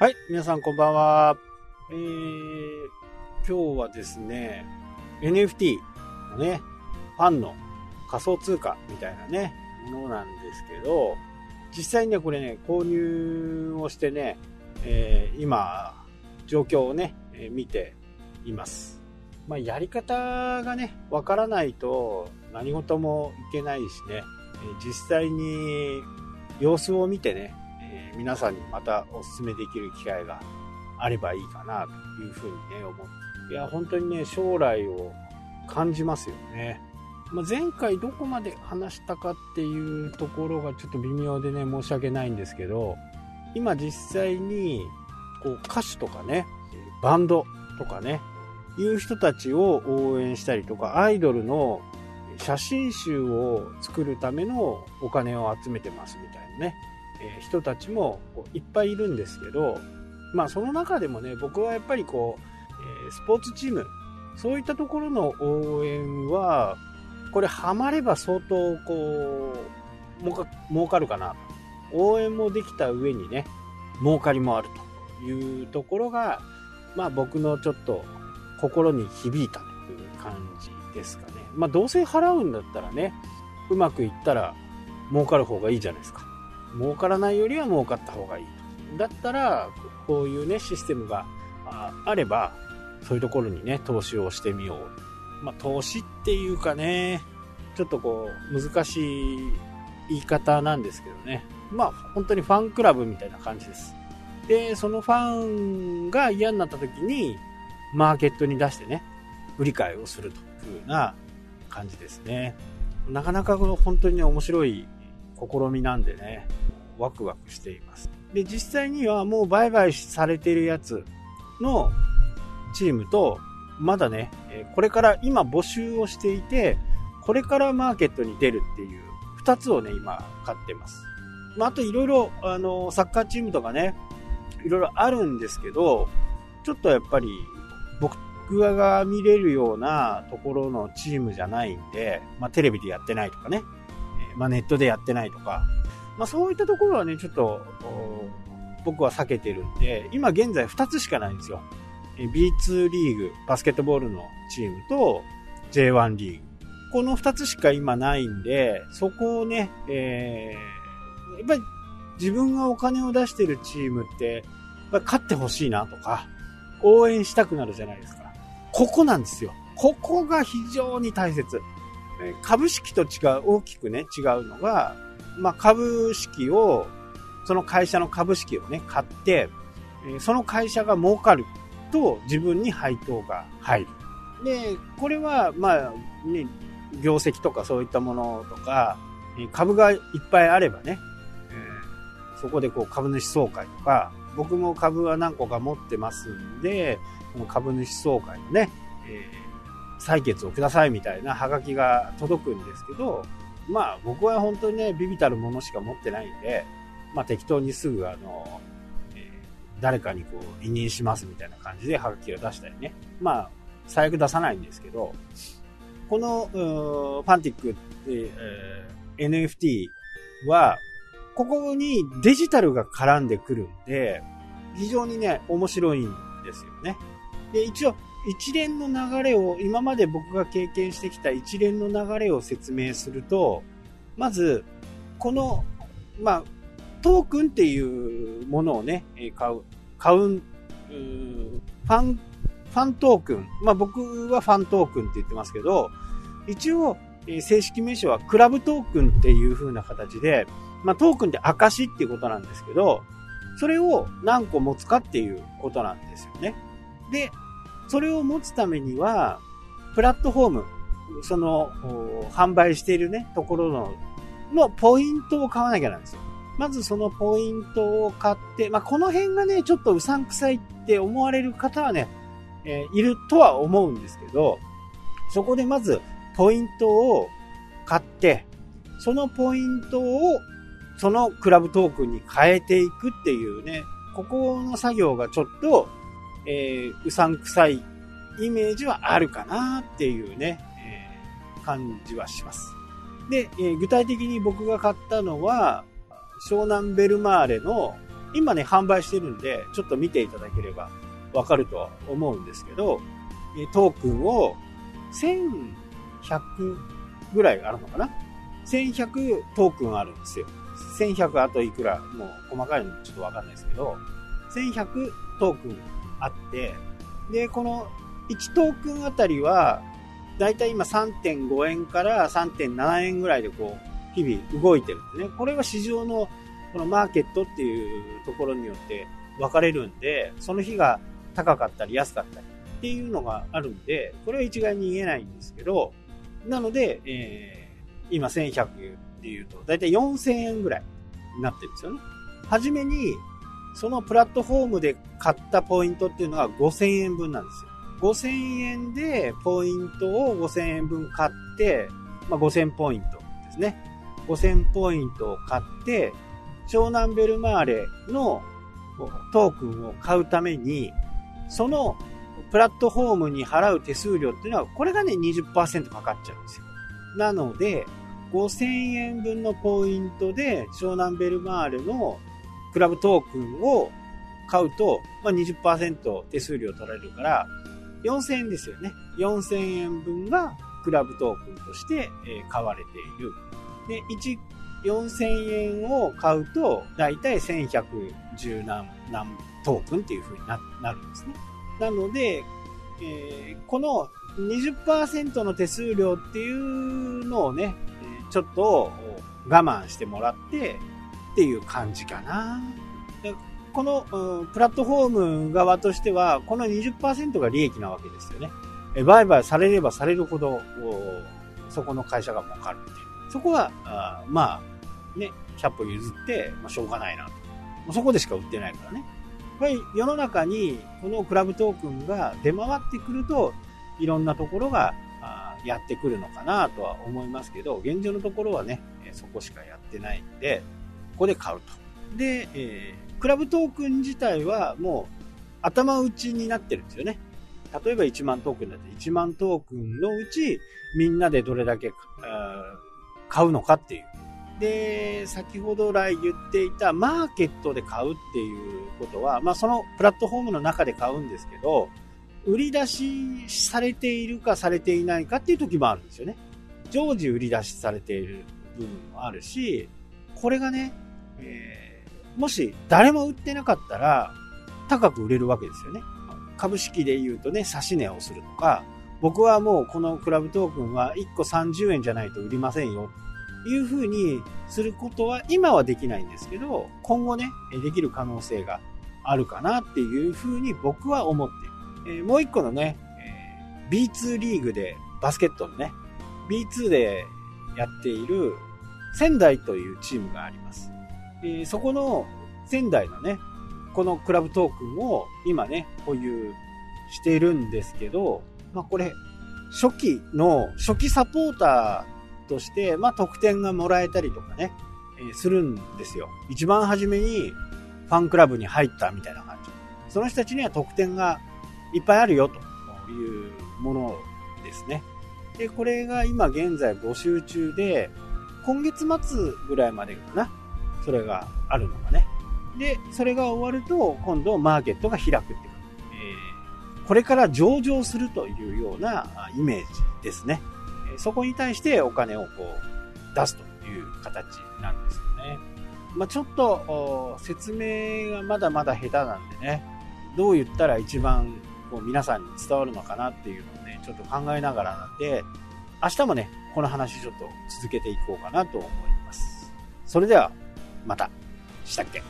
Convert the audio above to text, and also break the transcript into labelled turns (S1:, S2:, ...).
S1: はい、皆さんこんばんは。えー、今日はですね、NFT のね、ファンの仮想通貨みたいなね、ものなんですけど、実際にね、これね、購入をしてね、えー、今、状況をね、えー、見ています。まあ、やり方がね、わからないと何事もいけないしね、え実際に様子を見てね、え皆さんにまたお勧めできる機会があればいいかなというふうにね、思って。いや、本当にね、将来を感じますよね。まあ、前回どこまで話したかっていうところがちょっと微妙でね、申し訳ないんですけど、今実際に、こう歌手とかね、バンドとかね、いう人たちを応援したりとか、アイドルの写真集を作るためのお金を集めてますみたいなね、え人たちもいっぱいいるんですけど、まあその中でもね、僕はやっぱりこう、えスポーツチーム、そういったところの応援は、これハマれば相当こう、儲か儲かるかな応援もできた上にね、儲かりもあるというところが、まあ僕のちょっと心に響いたという感じですかね。まあどうせ払うんだったらね、うまくいったら儲かる方がいいじゃないですか。儲からないよりは儲かった方がいいと。だったら、こういうね、システムがあれば、そういうところにね、投資をしてみよう。まあ、投資っていうかね、ちょっとこう、難しい言い方なんですけどね。まあ、本当にファンクラブみたいな感じです。で、そのファンが嫌になった時に、マーケットに出してね、売り買いをするという風な感じですね。なかなかこの本当に面白い試みなんでね、ワクワクしています。で、実際にはもう売買されてるやつのチームと、まだね、これから今募集をしていて、これからマーケットに出るっていう2つをね、今買ってます。まあ、あといろいろ、あの、サッカーチームとかね、いろいろあるんですけど、ちょっとやっぱり僕が見れるようなところのチームじゃないんで、まあ、テレビでやってないとかね、まあ、ネットでやってないとか、まあ、そういったところはね、ちょっと、僕は避けてるんで、今現在2つしかないんですよ。B2 リーグ、バスケットボールのチームと J1 リーグ。この2つしか今ないんで、そこをね、えー、やっぱり自分がお金を出してるチームって、勝ってほしいなとか、応援したくなるじゃないですか。ここなんですよ。ここが非常に大切。株式と違う、大きくね、違うのが、まあ、株式を、その会社の株式をね、買って、その会社が儲かると自分に配当が入る。で、これは、まあ、ね、業績とかそういったものとか、株がいっぱいあればね、えー、そこでこう株主総会とか、僕も株は何個か持ってますんで、この株主総会のね、え採決をくださいみたいなハガキが届くんですけど、まあ僕は本当にね、ビビたるものしか持ってないんで、まあ適当にすぐあの、えー、誰かにこう委任しますみたいな感じでハガキを出したりね。まあ最悪出さないんですけど、この、ファンティックって、えー、NFT は、ここにデジタルが絡んでくるんで、非常にね、面白いんですよね。で、一応、一連の流れを、今まで僕が経験してきた一連の流れを説明すると、まず、この、まあ、トークンっていうものをね、買う、買う、ファン、ファントークン。まあ僕はファントークンって言ってますけど、一応、正式名称はクラブトークンっていう風な形で、まあトークンって証っていうことなんですけど、それを何個持つかっていうことなんですよね。で、それを持つためには、プラットフォーム、その、販売しているね、ところの、のポイントを買わなきゃなんですよ。まずそのポイントを買って、まあ、この辺がね、ちょっとうさんくさいって思われる方はね、えー、いるとは思うんですけど、そこでまずポイントを買って、そのポイントをそのクラブトークンに変えていくっていうね、ここの作業がちょっとえー、うさんくさいイメージはあるかなっていうね、えー、感じはします。で、えー、具体的に僕が買ったのは、湘南ベルマーレの今ね、販売してるんで、ちょっと見ていただければわかるとは思うんですけど、えトークンを1100ぐらいあるのかな ?1100 トークンあるんですよ。1100あといくら、もう細かいのちょっとわかんないですけど、1100トークンあって、で、この1トークンあたりは、だいたい今3.5円から3.7円ぐらいでこう、日々動いてるんですね。これは市場のこのマーケットっていうところによって分かれるんで、その日が高かったり安かったりっていうのがあるんで、これは一概に言えないんですけど、なので、えー、今1100っていうと、だいたい4000円ぐらいになってるんですよね。はじめに、そのプラットフォームで買ったポイントっていうのは5000円分なんですよ。5000円でポイントを5000円分買って、まあ、5000ポイントですね。5000ポイントを買って、湘南ベルマーレのトークンを買うために、そのプラットフォームに払う手数料っていうのは、これがね、20%かかっちゃうんですよ。なので、5000円分のポイントで湘南ベルマーレのクラブトークンを買うと、まあ、20%手数料取られるから、4000円ですよね。4000円分がクラブトークンとして買われている。で、1、4000円を買うと、だいたい1110何何トークンっていう風にななるんですね。なので、えー、この20%の手数料っていうのをね、ちょっと我慢してもらってっていう感じかな。この、プラットフォーム側としては、この20%が利益なわけですよね。売買されればされるほど、そこの会社が儲かるっていう。そこは、あまあ、ね、100歩譲って、ま、しょうがないなと。そこでしか売ってないからね。やっぱり世の中にこのクラブトークンが出回ってくると、いろんなところがやってくるのかなとは思いますけど、現状のところはね、そこしかやってないんで、こで買うと。で、えー、クラブトークン自体はもう頭打ちになってるんですよね。例えば1万トークンだって1万トークンのうちみんなでどれだけ買うのかっていう。で、先ほど来言っていたマーケットで買うっていうことは、まあそのプラットフォームの中で買うんですけど、売り出しされているかされていないかっていう時もあるんですよね。常時売り出しされている部分もあるし、これがね、もし誰も売ってなかったら高く売れるわけですよね。株式で言うとね、差し値をするとか、僕はもうこのクラブトークンは1個30円じゃないと売りませんよ。いうふうにすることは今はできないんですけど、今後ね、できる可能性があるかなっていうふうに僕は思っている。えー、もう一個のね、えー、B2 リーグでバスケットのね、B2 でやっている仙台というチームがあります。えー、そこの仙台のね、このクラブトークンを今ね、保有しているんですけど、まあこれ、初期の、初期サポーターとして、まあ得点がもらえたりとかね、えー、するんですよ。一番初めにファンクラブに入ったみたいな感じ。その人たちには得点がいっぱいあるよというものですね。で、これが今現在募集中で、今月末ぐらいまでかな。それがあるのがね。で、それが終わると、今度マーケットが開くっていうこれから上場するというようなイメージですね。そこに対してお金をこう出すという形なんですよね。まあ、ちょっと説明がまだまだ下手なんでね、どう言ったら一番こう皆さんに伝わるのかなっていうのをね、ちょっと考えながらなんで、明日もね、この話ちょっと続けていこうかなと思います。それでは、またしたくて。